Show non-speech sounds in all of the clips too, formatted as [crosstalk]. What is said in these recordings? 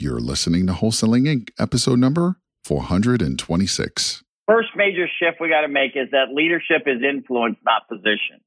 You're listening to Wholesaling Inc., episode number 426. First major shift we got to make is that leadership is influence, not position.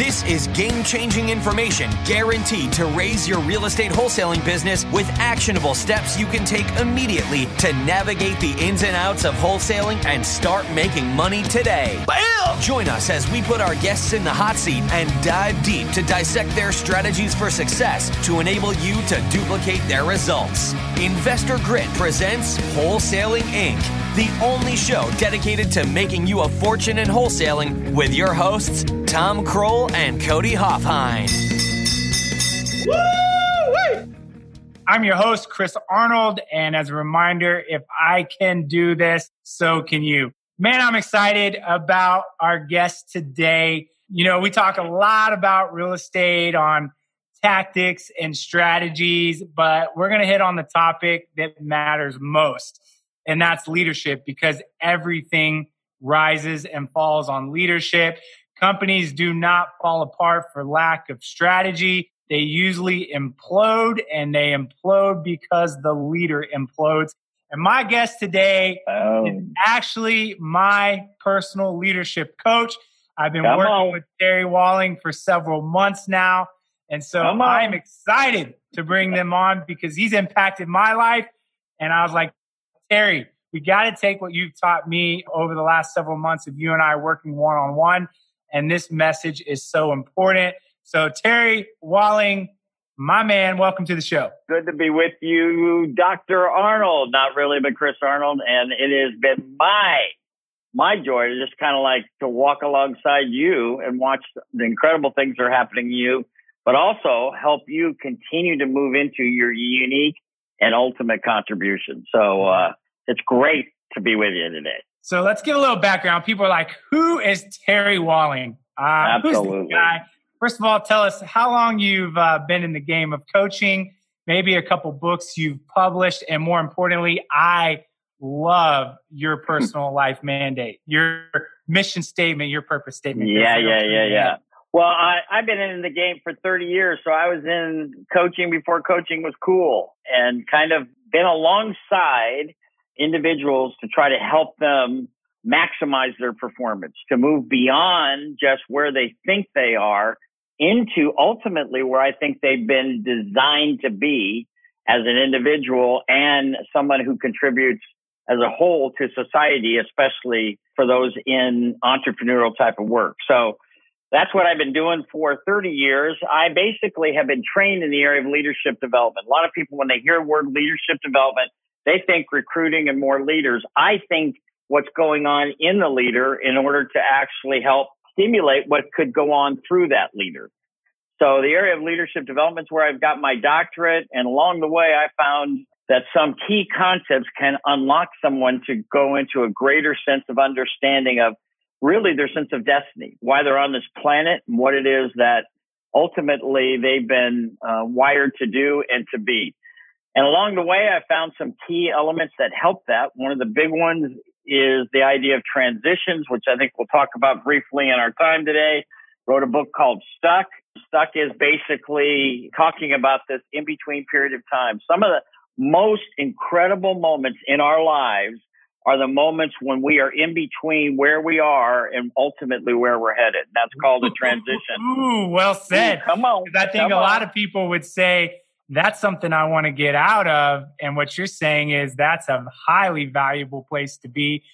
This is game changing information guaranteed to raise your real estate wholesaling business with actionable steps you can take immediately to navigate the ins and outs of wholesaling and start making money today. Bam! Join us as we put our guests in the hot seat and dive deep to dissect their strategies for success to enable you to duplicate their results. Investor Grit presents Wholesaling Inc., the only show dedicated to making you a fortune in wholesaling with your hosts, Tom Krol and Cody Hofhine. I'm your host, Chris Arnold. And as a reminder, if I can do this, so can you. Man, I'm excited about our guest today. You know, we talk a lot about real estate on tactics and strategies, but we're going to hit on the topic that matters most. And that's leadership because everything rises and falls on leadership. Companies do not fall apart for lack of strategy. They usually implode and they implode because the leader implodes. And my guest today oh. is actually my personal leadership coach. I've been Come working on. with Terry Walling for several months now. And so I'm excited to bring them on because he's impacted my life. And I was like, Terry, we got to take what you've taught me over the last several months of you and I working one on one and this message is so important. So, Terry Walling, my man, welcome to the show. Good to be with you, Dr. Arnold. Not really, but Chris Arnold. And it has been my my joy to just kind of like to walk alongside you and watch the incredible things that are happening to you, but also help you continue to move into your unique and ultimate contribution. So uh, it's great to be with you today. So let's give a little background. People are like, who is Terry Walling? Uh, Absolutely. guy? First of all, tell us how long you've uh, been in the game of coaching, maybe a couple books you've published, and more importantly, I love your personal [laughs] life mandate, your mission statement, your purpose statement. Yeah, yeah, yeah, yeah. Well, I, I've been in the game for 30 years, so I was in coaching before coaching was cool and kind of been alongside individuals to try to help them maximize their performance, to move beyond just where they think they are into ultimately where I think they've been designed to be as an individual and someone who contributes as a whole to society, especially for those in entrepreneurial type of work. So that's what I've been doing for 30 years. I basically have been trained in the area of leadership development. A lot of people, when they hear the word leadership development, they think recruiting and more leaders. I think what's going on in the leader in order to actually help stimulate what could go on through that leader. So the area of leadership development is where I've got my doctorate. And along the way, I found that some key concepts can unlock someone to go into a greater sense of understanding of really their sense of destiny, why they're on this planet and what it is that ultimately they've been uh, wired to do and to be. And along the way, I found some key elements that help that. One of the big ones is the idea of transitions, which I think we'll talk about briefly in our time today. Wrote a book called Stuck. Stuck is basically talking about this in between period of time. Some of the most incredible moments in our lives are the moments when we are in between where we are and ultimately where we're headed. That's called a transition. Ooh, well said. Ooh, come on. I think a on. lot of people would say, that's something I want to get out of. And what you're saying is that's a highly valuable place to be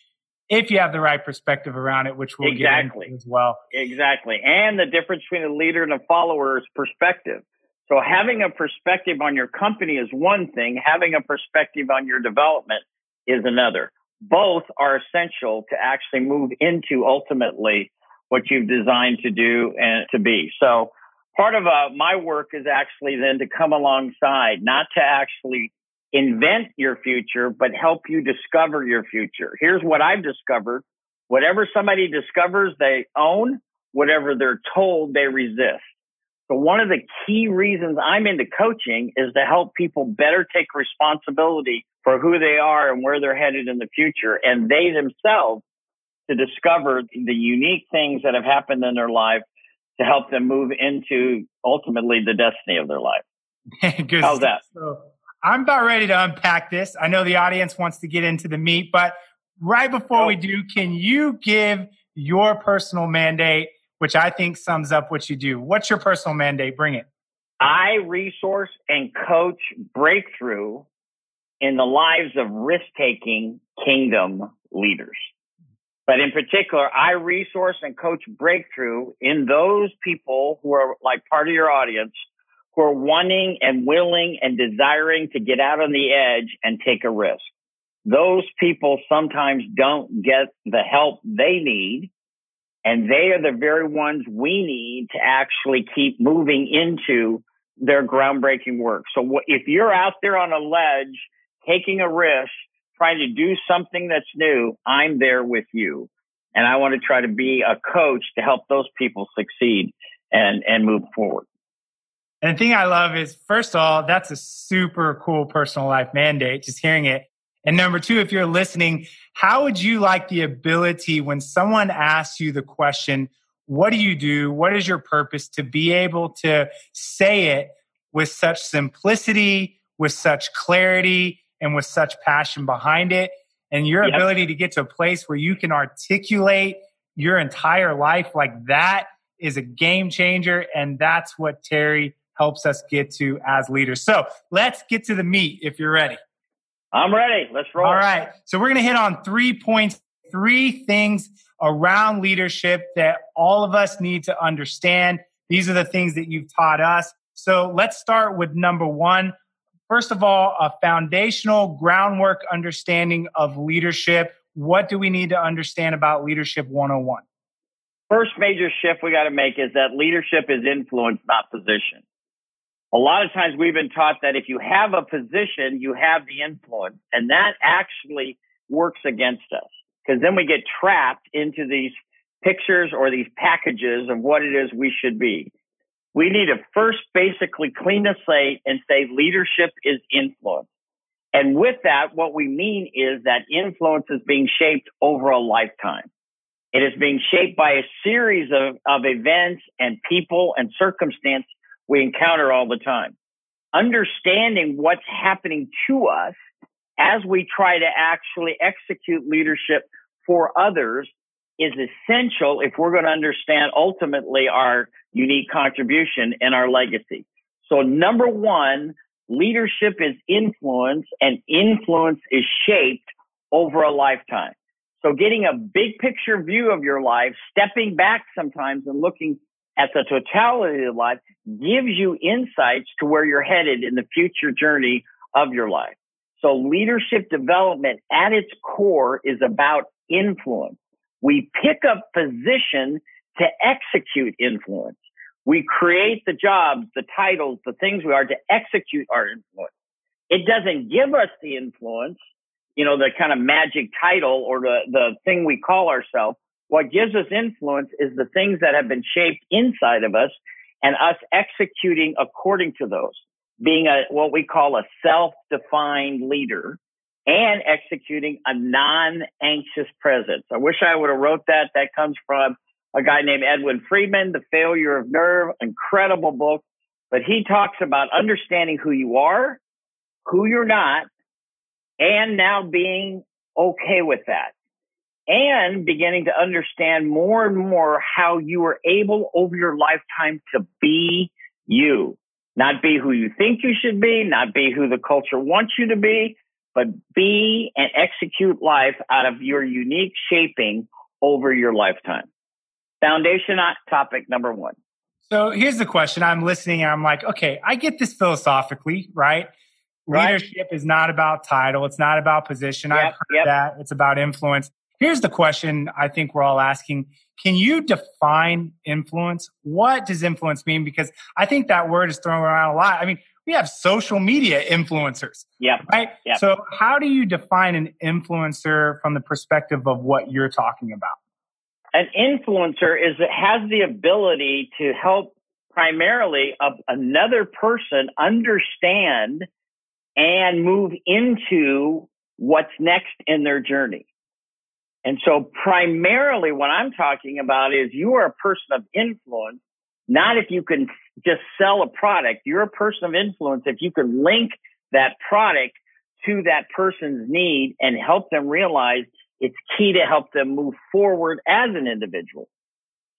if you have the right perspective around it, which we'll exactly. get into as well. Exactly. And the difference between a leader and a follower is perspective. So having a perspective on your company is one thing. Having a perspective on your development is another. Both are essential to actually move into ultimately what you've designed to do and to be. So part of uh, my work is actually then to come alongside, not to actually invent your future, but help you discover your future. Here's what I've discovered. Whatever somebody discovers, they own. Whatever they're told, they resist. So one of the key reasons I'm into coaching is to help people better take responsibility for who they are and where they're headed in the future. And they themselves to discover the unique things that have happened in their life to help them move into ultimately the destiny of their life. [laughs] Good How's that? So I'm about ready to unpack this. I know the audience wants to get into the meat, but right before oh. we do, can you give your personal mandate, which I think sums up what you do? What's your personal mandate? Bring it. I resource and coach breakthrough in the lives of risk taking kingdom leaders. But in particular, I resource and coach breakthrough in those people who are like part of your audience who are wanting and willing and desiring to get out on the edge and take a risk. Those people sometimes don't get the help they need. And they are the very ones we need to actually keep moving into their groundbreaking work. So if you're out there on a ledge, taking a risk, trying to do something that's new, I'm there with you. And I want to try to be a coach to help those people succeed and, and move forward. And the thing I love is, first of all, that's a super cool personal life mandate, just hearing it. And number two, if you're listening, how would you like the ability when someone asks you the question, what do you do? What is your purpose to be able to say it with such simplicity, with such clarity, and with such passion behind it? And your yep. ability to get to a place where you can articulate your entire life like that is a game changer. And that's what Terry helps us get to as leaders. So let's get to the meat if you're ready. I'm ready. Let's roll. All right. So we're going to hit on three points, three things around leadership that all of us need to understand. These are the things that you've taught us. So let's start with number one. First of all, a foundational groundwork understanding of leadership. What do we need to understand about leadership 101? First major shift we got to make is that leadership is influence, not position a lot of times we've been taught that if you have a position, you have the influence. And that actually works against us because then we get trapped into these pictures or these packages of what it is we should be. We need to first basically clean the slate and say leadership is influence. And with that, what we mean is that influence is being shaped over a lifetime. It is being shaped by a series of, of events and people and circumstance we encounter all the time. Understanding what's happening to us as we try to actually execute leadership for others is essential if we're going to understand ultimately our unique contribution and our legacy. So number one, leadership is influence and influence is shaped over a lifetime. So getting a big picture view of your life, stepping back sometimes and looking at the totality of life gives you insights to where you're headed in the future journey of your life. So leadership development at its core is about influence. We pick up position to execute influence. We create the jobs, the titles, the things we are to execute our influence. It doesn't give us the influence, you know, the kind of magic title or the, the thing we call ourselves. What gives us influence is the things that have been shaped inside of us and us executing according to those, being a, what we call a self-defined leader and executing a non-anxious presence. I wish I would have wrote that. That comes from a guy named Edwin Friedman, The Failure of Nerve, incredible book. But he talks about understanding who you are, who you're not, and now being okay with that and beginning to understand more and more how you are able over your lifetime to be you, not be who you think you should be, not be who the culture wants you to be, but be and execute life out of your unique shaping over your lifetime. Foundation topic number one. So here's the question. I'm listening and I'm like, okay, I get this philosophically, right? right. Leadership is not about title. It's not about position. Yep, I've heard yep. that. It's about influence. Here's the question I think we're all asking. Can you define influence? What does influence mean? Because I think that word is thrown around a lot. I mean, we have social media influencers. Yeah. Right. Yep. So how do you define an influencer from the perspective of what you're talking about? An influencer is it has the ability to help primarily a, another person understand and move into what's next in their journey. And so primarily what I'm talking about is you are a person of influence, not if you can just sell a product. You're a person of influence if you can link that product to that person's need and help them realize it's key to help them move forward as an individual.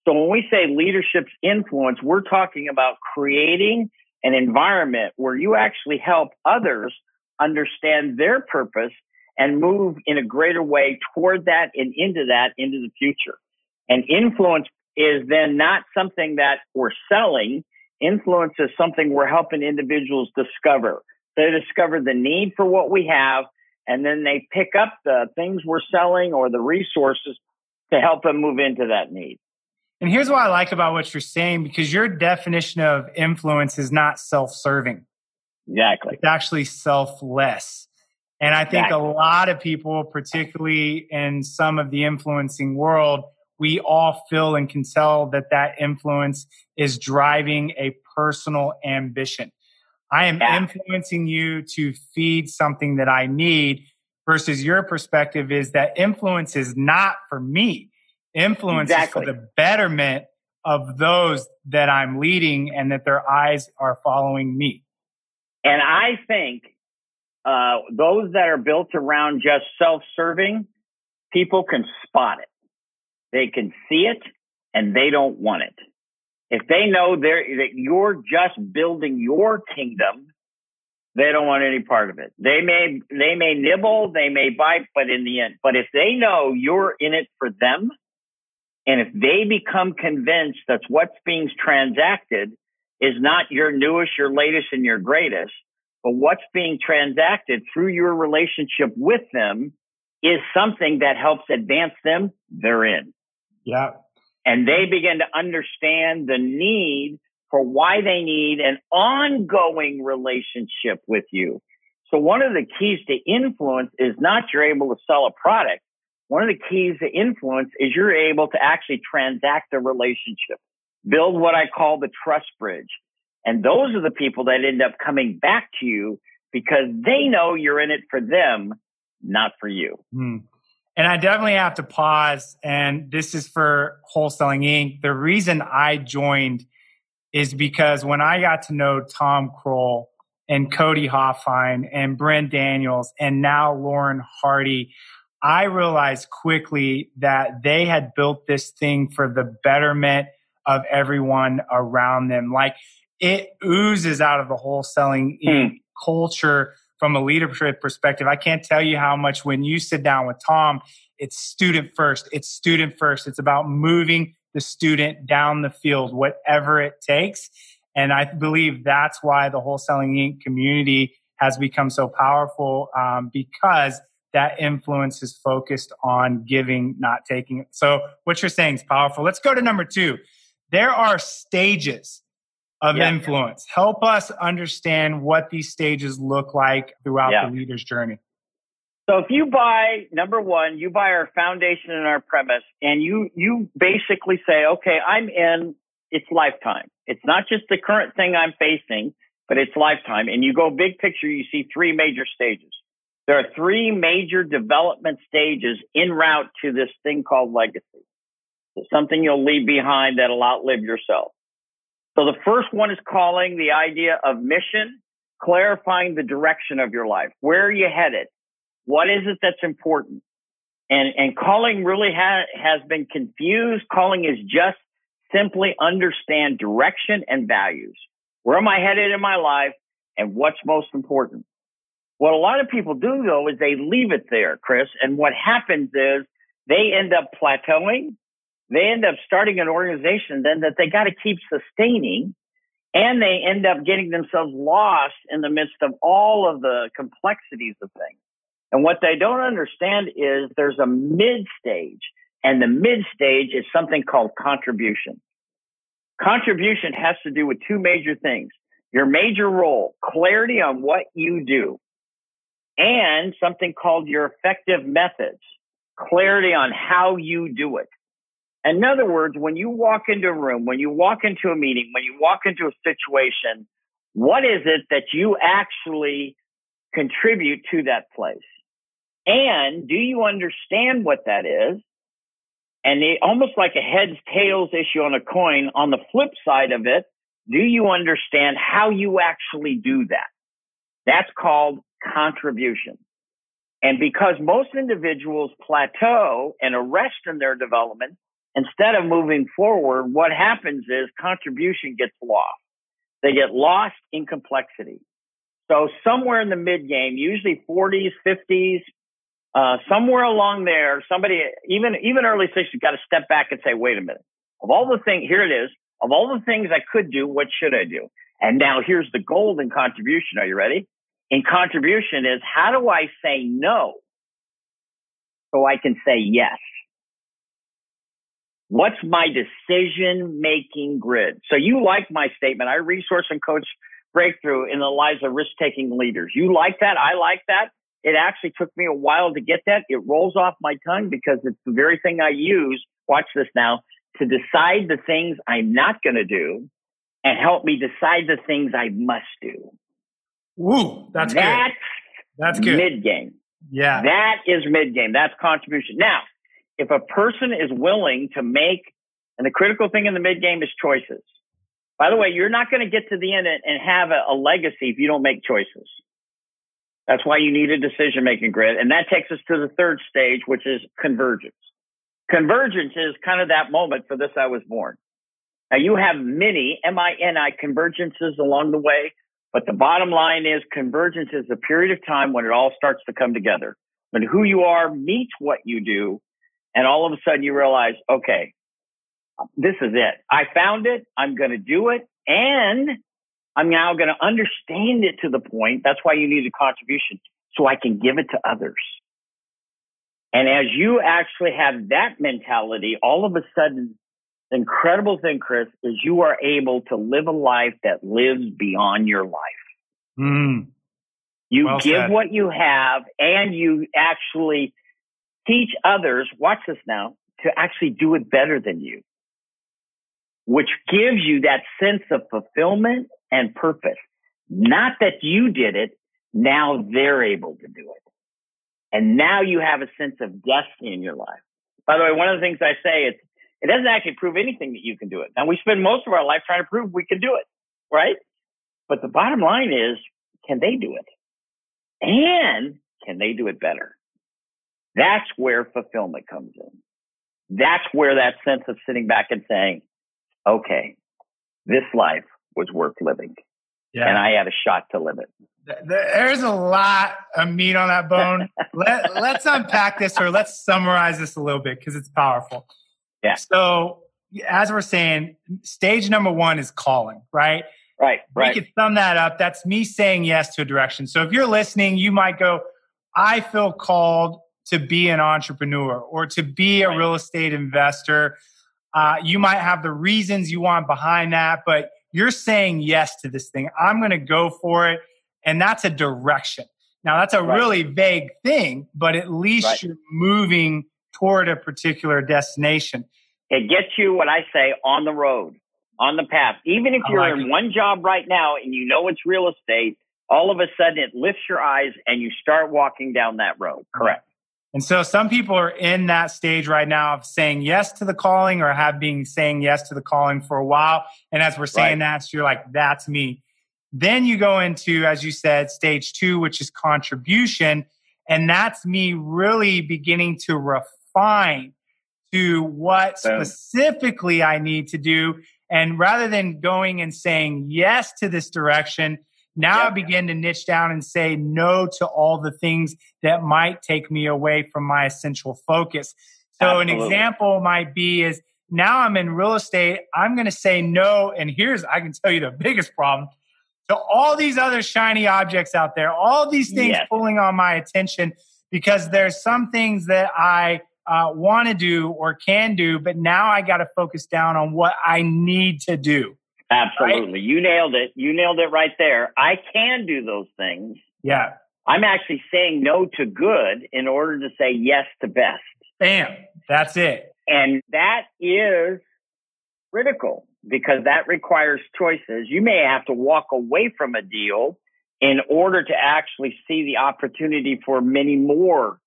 So when we say leadership's influence, we're talking about creating an environment where you actually help others understand their purpose and move in a greater way toward that and into that into the future. And influence is then not something that we're selling. Influence is something we're helping individuals discover. They discover the need for what we have and then they pick up the things we're selling or the resources to help them move into that need. And here's what I like about what you're saying because your definition of influence is not self serving. Exactly. It's actually selfless. And I think exactly. a lot of people, particularly in some of the influencing world, we all feel and can tell that that influence is driving a personal ambition. I am yeah. influencing you to feed something that I need versus your perspective is that influence is not for me. Influence exactly. is for the betterment of those that I'm leading and that their eyes are following me. And I think uh, those that are built around just self-serving, people can spot it. They can see it and they don't want it. If they know that you're just building your kingdom, they don't want any part of it. They may, they may nibble, they may bite, but in the end, but if they know you're in it for them, and if they become convinced that what's being transacted is not your newest, your latest, and your greatest, but what's being transacted through your relationship with them is something that helps advance them, they're in. Yeah. And they begin to understand the need for why they need an ongoing relationship with you. So one of the keys to influence is not you're able to sell a product. One of the keys to influence is you're able to actually transact a relationship, build what I call the trust bridge. And those are the people that end up coming back to you because they know you're in it for them, not for you. Hmm. And I definitely have to pause. And this is for Wholesaling Inc. The reason I joined is because when I got to know Tom Krol and Cody Hofhine and Brent Daniels and now Lauren Hardy, I realized quickly that they had built this thing for the betterment of everyone around them. Like it oozes out of the wholesaling mm. culture from a leadership perspective. I can't tell you how much when you sit down with Tom, it's student first. It's student first. It's about moving the student down the field, whatever it takes. And I believe that's why the wholesaling Inc. community has become so powerful um, because that influence is focused on giving, not taking. So what you're saying is powerful. Let's go to number two. There are stages of yeah. influence. Help us understand what these stages look like throughout yeah. the leader's journey. So if you buy number one, you buy our foundation and our premise, and you you basically say, okay, I'm in. It's lifetime. It's not just the current thing I'm facing, but it's lifetime. And you go big picture, you see three major stages. There are three major development stages en route to this thing called legacy. It's something you'll leave behind that'll outlive yourself. So the first one is calling the idea of mission, clarifying the direction of your life. Where are you headed? What is it that's important? And, and calling really ha- has been confused. Calling is just simply understand direction and values. Where am I headed in my life and what's most important? What a lot of people do though is they leave it there, Chris. And what happens is they end up plateauing they end up starting an organization then that they got to keep sustaining and they end up getting themselves lost in the midst of all of the complexities of things. And what they don't understand is there's a mid stage and the mid stage is something called contribution. Contribution has to do with two major things. Your major role, clarity on what you do, and something called your effective methods, clarity on how you do it. In other words, when you walk into a room, when you walk into a meeting, when you walk into a situation, what is it that you actually contribute to that place? And do you understand what that is? And almost like a heads tails issue on a coin, on the flip side of it, do you understand how you actually do that? That's called contribution. And because most individuals plateau and arrest in their development, instead of moving forward, what happens is contribution gets lost. They get lost in complexity. So somewhere in the mid game, usually 40s, 50s, uh, somewhere along there, somebody, even, even early 60s, got to step back and say, wait a minute. Of all the things, here it is. Of all the things I could do, what should I do? And now here's the golden contribution. Are you ready? In contribution is how do I say no so I can say yes? What's my decision making grid? So you like my statement. I resource and coach breakthrough in the lives of risk taking leaders. You like that? I like that. It actually took me a while to get that. It rolls off my tongue because it's the very thing I use. Watch this now to decide the things I'm not going to do and help me decide the things I must do. Woo, that's, that's good. That's good. Mid game. Yeah. That is mid game. That's contribution. Now, if a person is willing to make, and the critical thing in the mid game is choices. By the way, you're not going to get to the end and have a, a legacy if you don't make choices. That's why you need a decision making grid. And that takes us to the third stage, which is convergence. Convergence is kind of that moment for this I was born. Now you have many M-I-N-I convergences along the way, but the bottom line is convergence is a period of time when it all starts to come together. When who you are meets what you do, and all of a sudden you realize, okay, this is it. I found it. I'm going to do it. And I'm now going to understand it to the point. That's why you need a contribution so I can give it to others. And as you actually have that mentality, all of a sudden, the incredible thing, Chris, is you are able to live a life that lives beyond your life. Mm. You Well give said. what you have and you actually teach others, watch this now, to actually do it better than you, which gives you that sense of fulfillment and purpose. Not that you did it, now they're able to do it. And now you have a sense of destiny in your life. By the way, one of the things I say is it doesn't actually prove anything that you can do it. Now we spend most of our life trying to prove we can do it, right? But the bottom line is, can they do it? And can they do it better? That's where fulfillment comes in. That's where that sense of sitting back and saying, okay, this life was worth living Yeah. and I had a shot to live it. There's a lot of meat on that bone. [laughs] Let, let's unpack this or let's summarize this a little bit because it's powerful. Yeah. So, as we're saying, stage number one is calling, right? Right, right. We could sum that up. That's me saying yes to a direction. So, if you're listening, you might go, I feel called to be an entrepreneur or to be a real estate investor. Uh, you might have the reasons you want behind that, but you're saying yes to this thing. I'm going to go for it. And that's a direction. Now, that's a Right. really vague thing, but at least Right. you're moving toward a particular destination. It gets you what I say on the road, on the path. Even if you're like in it. one job right now and you know it's real estate, all of a sudden it lifts your eyes and you start walking down that road. Correct. And so some people are in that stage right now of saying yes to the calling or have been saying yes to the calling for a while. And as we're saying that, so you're like, that's me. Then you go into, as you said, stage two, which is contribution. And that's me really beginning to refine to what Boom. specifically I need to do. And rather than going and saying yes to this direction, now I begin to niche down and say no to all the things that might take me away from my essential focus. So an example might be is now I'm in real estate. I'm going to say no. And here's, I can tell you the [laughs] biggest problem to all these other shiny objects out there, all these things Yes. pulling on my attention because there's some things that I uh, want to do or can do, but now I got to focus down on what I need to do. Absolutely. You nailed it. You nailed it right there. I can do those things. Yeah. I'm actually saying no to good in order to say yes to best. Bam. That's it. And that is critical because that requires choices. You may have to walk away from a deal in order to actually see the opportunity for many more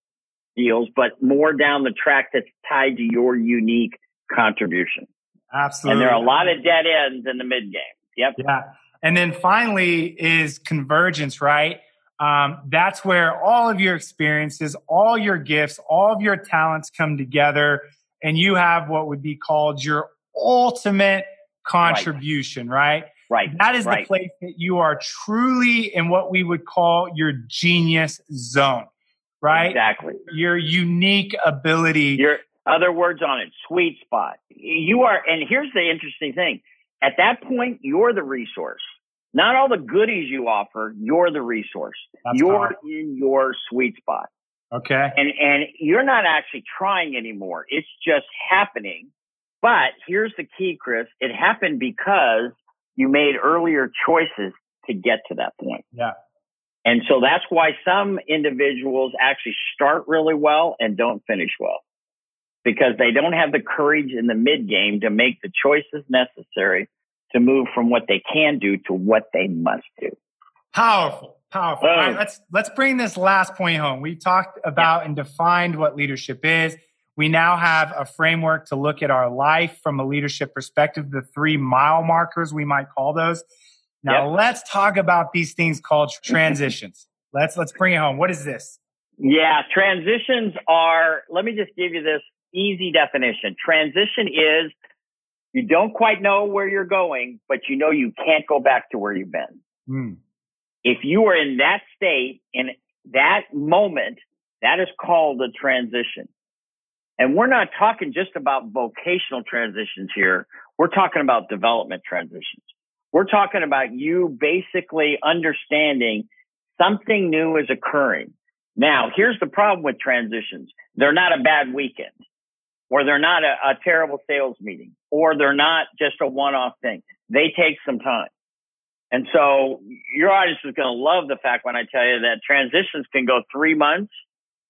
deals, but more down the track that's tied to your unique contribution. Absolutely. And there are a lot of dead ends in the mid game. Yep. Yeah. And then finally is convergence, right? Um, that's where all of your experiences, all your gifts, all of your talents come together, and you have what would be called your ultimate contribution, right? Right. That is right. the place that you are truly in what we would call your genius zone, right? Exactly. Your unique ability. Your other words on it, sweet spot. You are, and here's the interesting thing. At that point, you're the resource. Not all the goodies you offer, you're the resource. That's you're powerful. in your sweet spot. Okay. And and you're not actually trying anymore. It's just happening. But here's the key, Chris. It happened because you made earlier choices to get to that point. Yeah. And so that's why some individuals actually start really well and don't finish well. Because they don't have the courage in the mid game to make the choices necessary to move from what they can do to what they must do. Powerful, powerful. All right, let's let's bring this last point home. We talked about and defined what leadership is. We now have a framework to look at our life from a leadership perspective, the three mile markers, we might call those. Now Yep. let's talk about these things called [laughs] transitions. let's let's bring it home. What is this? Yeah, transitions are, let me just give you this easy definition. Transition is you don't quite know where you're going, but you know you can't go back to where you've been. Hmm. If you are in that state, in that moment, that is called a transition. And we're not talking just about vocational transitions here. We're talking about development transitions. We're talking about you basically understanding something new is occurring. Now, here's the problem with transitions. They're not a bad weekend or they're not a, a terrible sales meeting or they're not just a one-off thing. They take some time. And so your audience is going to love the fact when I tell you that transitions can go three months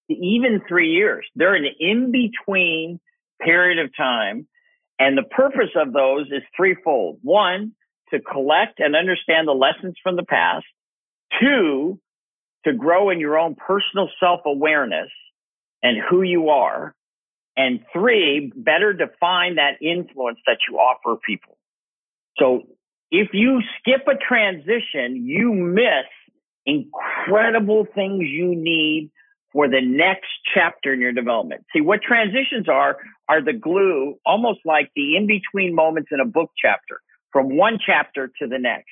to even three years. They're an in between period of time. And the purpose of those is threefold. One, to collect and understand the lessons from the past. Two, to grow in your own personal self awareness and who you are. And three, better define that influence that you offer people. So if you skip a transition, you miss incredible things you need for the next chapter in your development. See, what transitions are, are the glue, almost like the in between moments in a book chapter from one chapter to the next.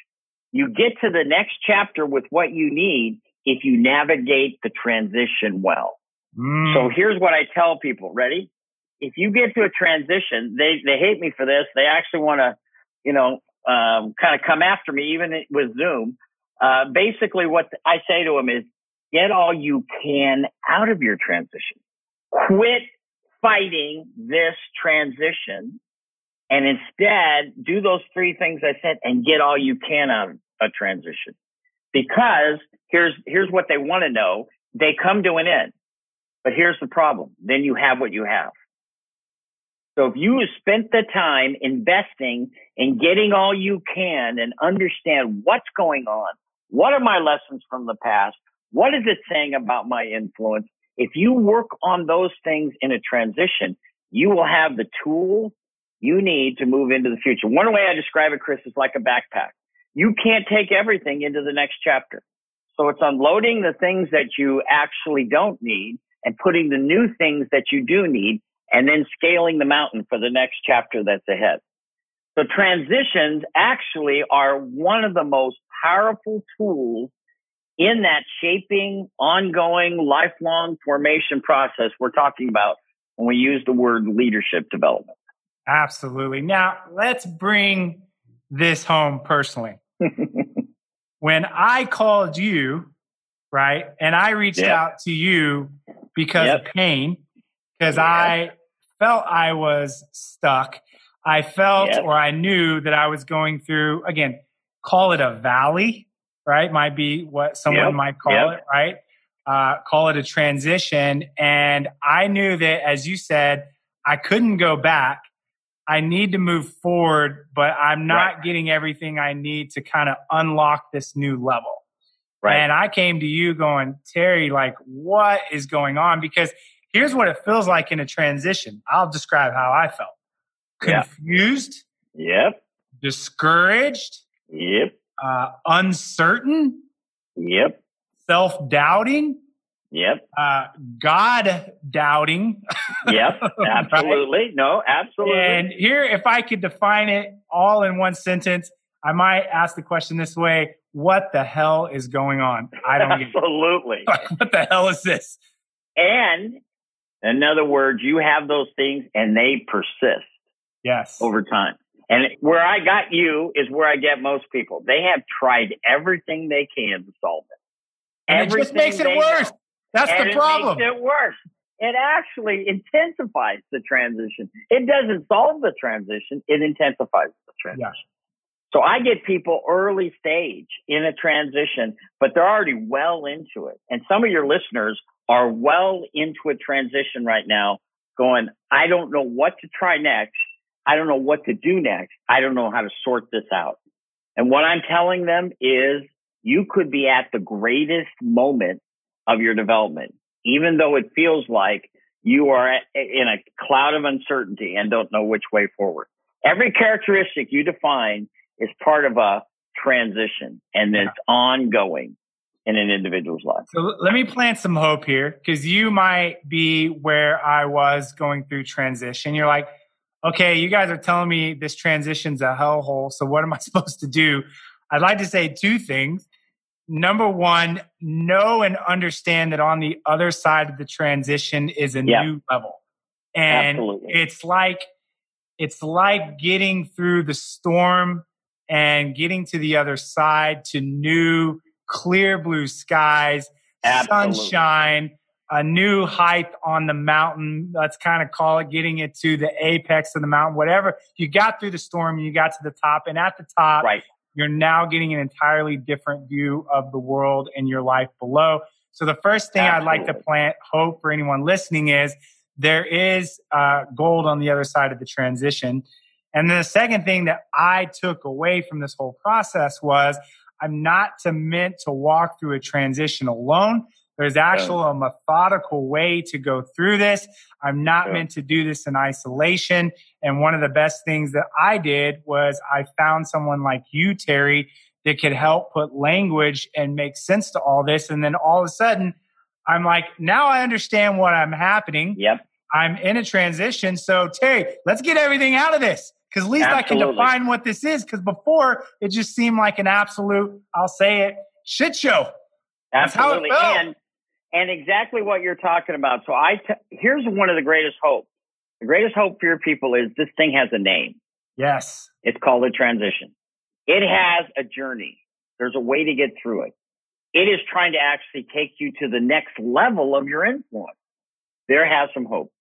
You get to the next chapter with what you need if you navigate the transition well. Hmm. So here's what I tell people. Ready? If you get to a transition, they, they hate me for this. They actually want to, you know, um, kind of come after me, even with Zoom. Uh, basically what I say to them is get all you can out of your transition. Quit fighting this transition and instead do those three things I said and get all you can out of a transition. Because here's, here's what they want to know. They come to an end. But here's the problem. Then you have what you have. So if you spent the time investing in getting all you can and understand what's going on, what are my lessons from the past? What is it saying about my influence? If you work on those things in a transition, you will have the tools you need to move into the future. One way I describe it, Chris, is like a backpack. You can't take everything into the next chapter. So it's unloading the things that you actually don't need and putting the new things that you do need and then scaling the mountain for the next chapter that's ahead. So transitions actually are one of the most powerful tools in that shaping, ongoing, lifelong formation process we're talking about when we use the word leadership development. Absolutely. Now let's bring this home personally. [laughs] when I called you, right, and I reached Yep. out to you because Yep. of pain, because Yep. I felt I was stuck. I felt Yep. or I knew that I was going through, again, call it a valley, right? Might be what someone might call it, right? Uh, call it a transition. And I knew that, as you said, I couldn't go back. I need to move forward, but I'm not Right. getting everything I need to kind of unlock this new level. Right. And I came to you going, Terry, like, what is going on? Because here's what it feels like in a transition. I'll describe how I felt confused, Yep. discouraged, Yep. uh, uncertain, Yep. self doubting. Yep. Uh, God doubting. Yep. [laughs] Absolutely. right? No, absolutely. And here, if I could define it all in one sentence, I might ask the question this way What the hell is going on? I don't Absolutely. [laughs] what the hell is this? And in other words, you have those things and they persist. Yes. Over time. And where I got you is where I get most people. They have tried everything they can to solve it. And everything it just makes it worse. Know. That's and the problem. It makes it worse. It actually intensifies the transition. It doesn't solve the transition. It intensifies the transition. Yeah. So I get people early stage in a transition, but they're already well into it. And some of your listeners are well into a transition right now going, I don't know what to try next. I don't know what to do next. I don't know how to sort this out. And what I'm telling them is you could be at the greatest moment of your development, even though it feels like you are in a cloud of uncertainty and don't know which way forward. Every characteristic you define is part of a transition and it's ongoing in an individual's life. So let me plant some hope here because you might be where I was going through transition. You're like, okay, you guys are telling me this transition's a hellhole. So what am I [laughs] supposed to do? I'd like to say two things. Number one, know and understand that on the other side of the transition is a yeah. new level. And Absolutely. it's like, it's like getting through the storm and getting to the other side to new clear blue skies, Absolutely. sunshine, a new height on the mountain. Let's kind of call it getting it to the apex of the mountain, whatever. You got through the storm, you got to the top, and at the top, right. you're now getting an entirely different view of the world and your life below. So the first thing Absolutely. I'd like to plant hope for anyone listening is there is uh, gold on the other side of the transition. And then the second thing that I took away from this whole process was I'm not to meant to walk through a transition alone. There's actual a methodical way to go through this. I'm not yeah. meant to do this in isolation. And one of the best things that I did was I found someone like you, Terry, that could help put language and make sense to all this. And then all of a sudden, I'm like, now I understand what I'm happening. Yep. I'm in a transition. So Terry, let's get everything out of this. Because at least Absolutely. I can define what this is. Because before it just seemed like an absolute, I'll say it, shit show. That's Absolutely. And and exactly what you're talking about. So I t- here's one of the greatest hopes. The greatest hope for your people is this thing has a name. Yes. It's called a transition. It has a journey. There's a way to get through it. It is trying to actually take you to the next level of your influence. There has some hope.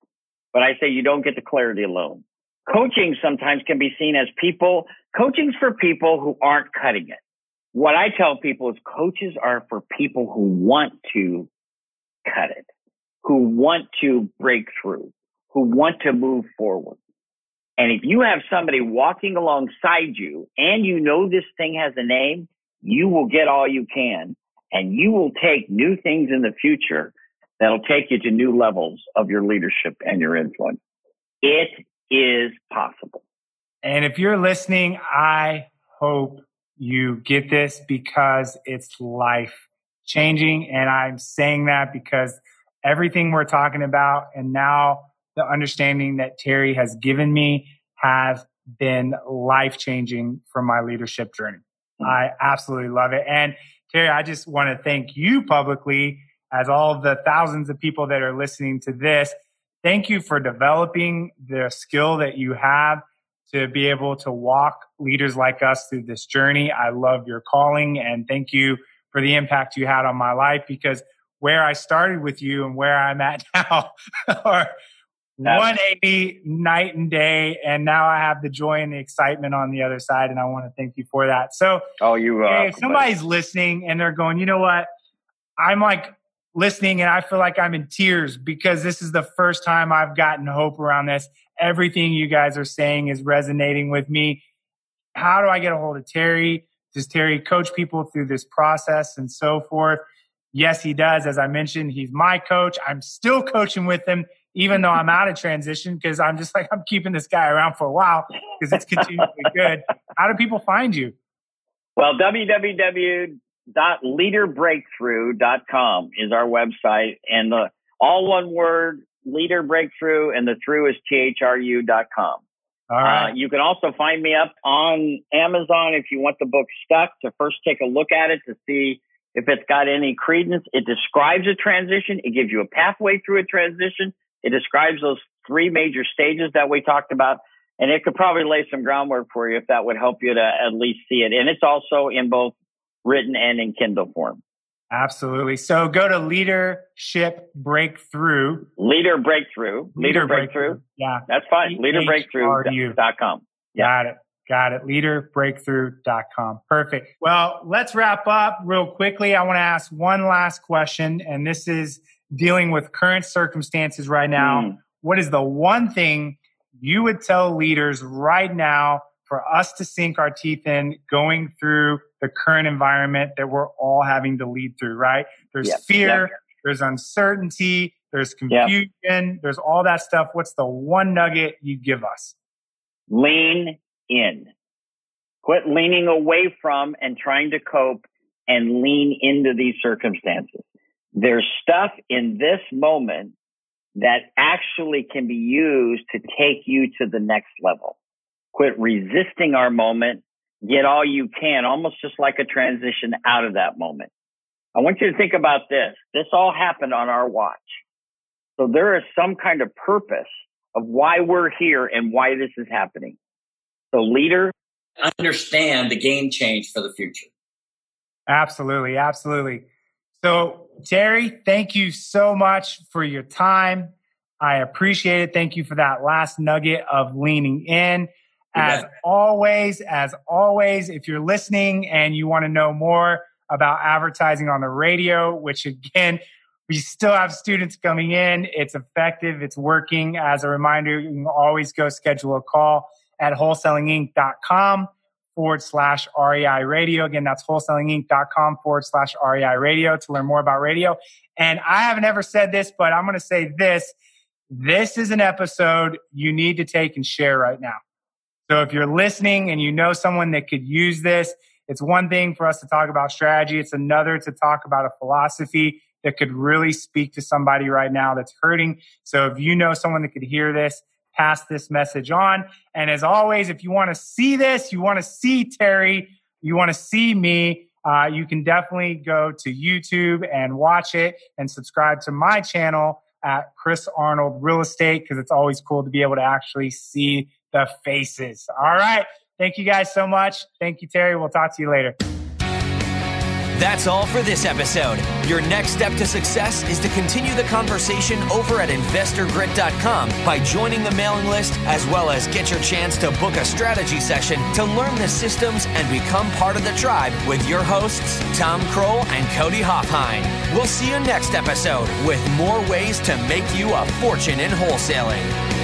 But I say you don't get the clarity alone coaching sometimes can be seen as people, coaching's for people who aren't cutting it. What I tell people is coaches are for people who want to cut it, who want to break through, who want to move forward. And if you have somebody walking alongside you and you know this thing has a name, you will get all you can and you will take new things in the future that'll take you to new levels of your leadership and your influence. It is possible. And if you're listening, I hope you get this because it's life changing. And I'm saying that because everything we're talking about and now the understanding that Terry has given me has been life changing for my leadership journey. Mm-hmm. I absolutely love it. And Terry, I just want to thank you publicly as all the thousands of people that are listening to this thank you for developing the skill that you have to be able to walk leaders like us through this journey. I love your calling and thank you for the impact you had on my life because where I started with you and where I'm at [laughs] now are 180 night and day. And now I have the joy and the excitement on the other side. And I want to thank you for that. So, oh, you, uh, if somebody's listening and they're going, you know what? I'm like listening and I feel like I'm in tears because this is the first time I've gotten hope around this. Everything you guys are saying is resonating with me. How do I get a hold of Terry? Does Terry coach people through this process and so forth? Yes, he does. As I mentioned, he's my coach. I'm still coaching with him, even though I'm out of transition because I'm just [laughs] like, I'm keeping this guy around for a while because it's continually good. How do people find you? Well, www leaderbreakthrough.com is our website and the all one word leader breakthrough and the through is thru.com. All right. Uh, you can also find me up on Amazon if you want the book stuck to first take a look at it to see if it's got any credence. It describes a transition. It gives you a pathway through a transition. It describes those three major stages that we talked about. And it could probably lay some groundwork for you if that would help you to at least see it. And it's also in both written and in Kindle form. Absolutely. So go to Leadership Breakthrough. Leader Breakthrough. Leader, Breakthrough. Yeah. That's fine. Leaderbreakthrough.com. Yeah. Got it. Got it. Leaderbreakthrough.com. Perfect. Well, let's wrap up real quickly. I want to ask one last question, and this is dealing with current circumstances right now. Mm. What is the one thing you would tell leaders right now for us to sink our teeth in going through the current environment that we're all having to lead through, right? There's Yep, fear, yep. there's uncertainty, there's confusion, there's all that stuff. What's the one nugget you give us? Lean in. Quit leaning away from and trying to cope and lean into these circumstances. There's stuff in this moment that actually can be used to take you to the next level. Quit resisting our moment. Get all you can, almost just like a transition out of that moment. I want you to think about this. This all happened on our watch. So there is some kind of purpose of why we're here and why this is happening. So leader, understand the game change for the future. Absolutely, absolutely. So, Terry, thank you so much for your time. I appreciate it. Thank you for that last nugget of leaning in. As always, as always, if you're listening and you want to know more about advertising on the radio, which again, we still have students coming in. It's effective. It's working. As a reminder, you can always go schedule a call at wholesalinginc.com forward slash REI radio. Again, that's wholesalinginc.com forward slash REI radio to learn more about radio. And I haven't ever said this, but I'm going to say this. This is an episode you need to take and share right now. So if you're listening and you know someone that could use this, it's one thing for us to talk about strategy. It's another to talk about a philosophy that could really speak to somebody right now that's hurting. So if you know someone that could hear this, pass this message on. And as always, if you want to see this, you want to see Terry, you want to see me, uh, you can definitely go to YouTube and watch it and subscribe to my channel at Chris Arnold Real Estate because it's always cool to be able to actually see the faces. All right. Thank you guys so much. Thank you, Terry. We'll talk to you later. That's all for this episode. Your next step to success is to continue the conversation over at investorgrit.com by joining the mailing list, as well as get your chance to book a strategy session to learn the systems and become part of the tribe with your hosts, Tom Krol and Cody Hofhine. We'll see you next episode with more ways to make you a fortune in wholesaling.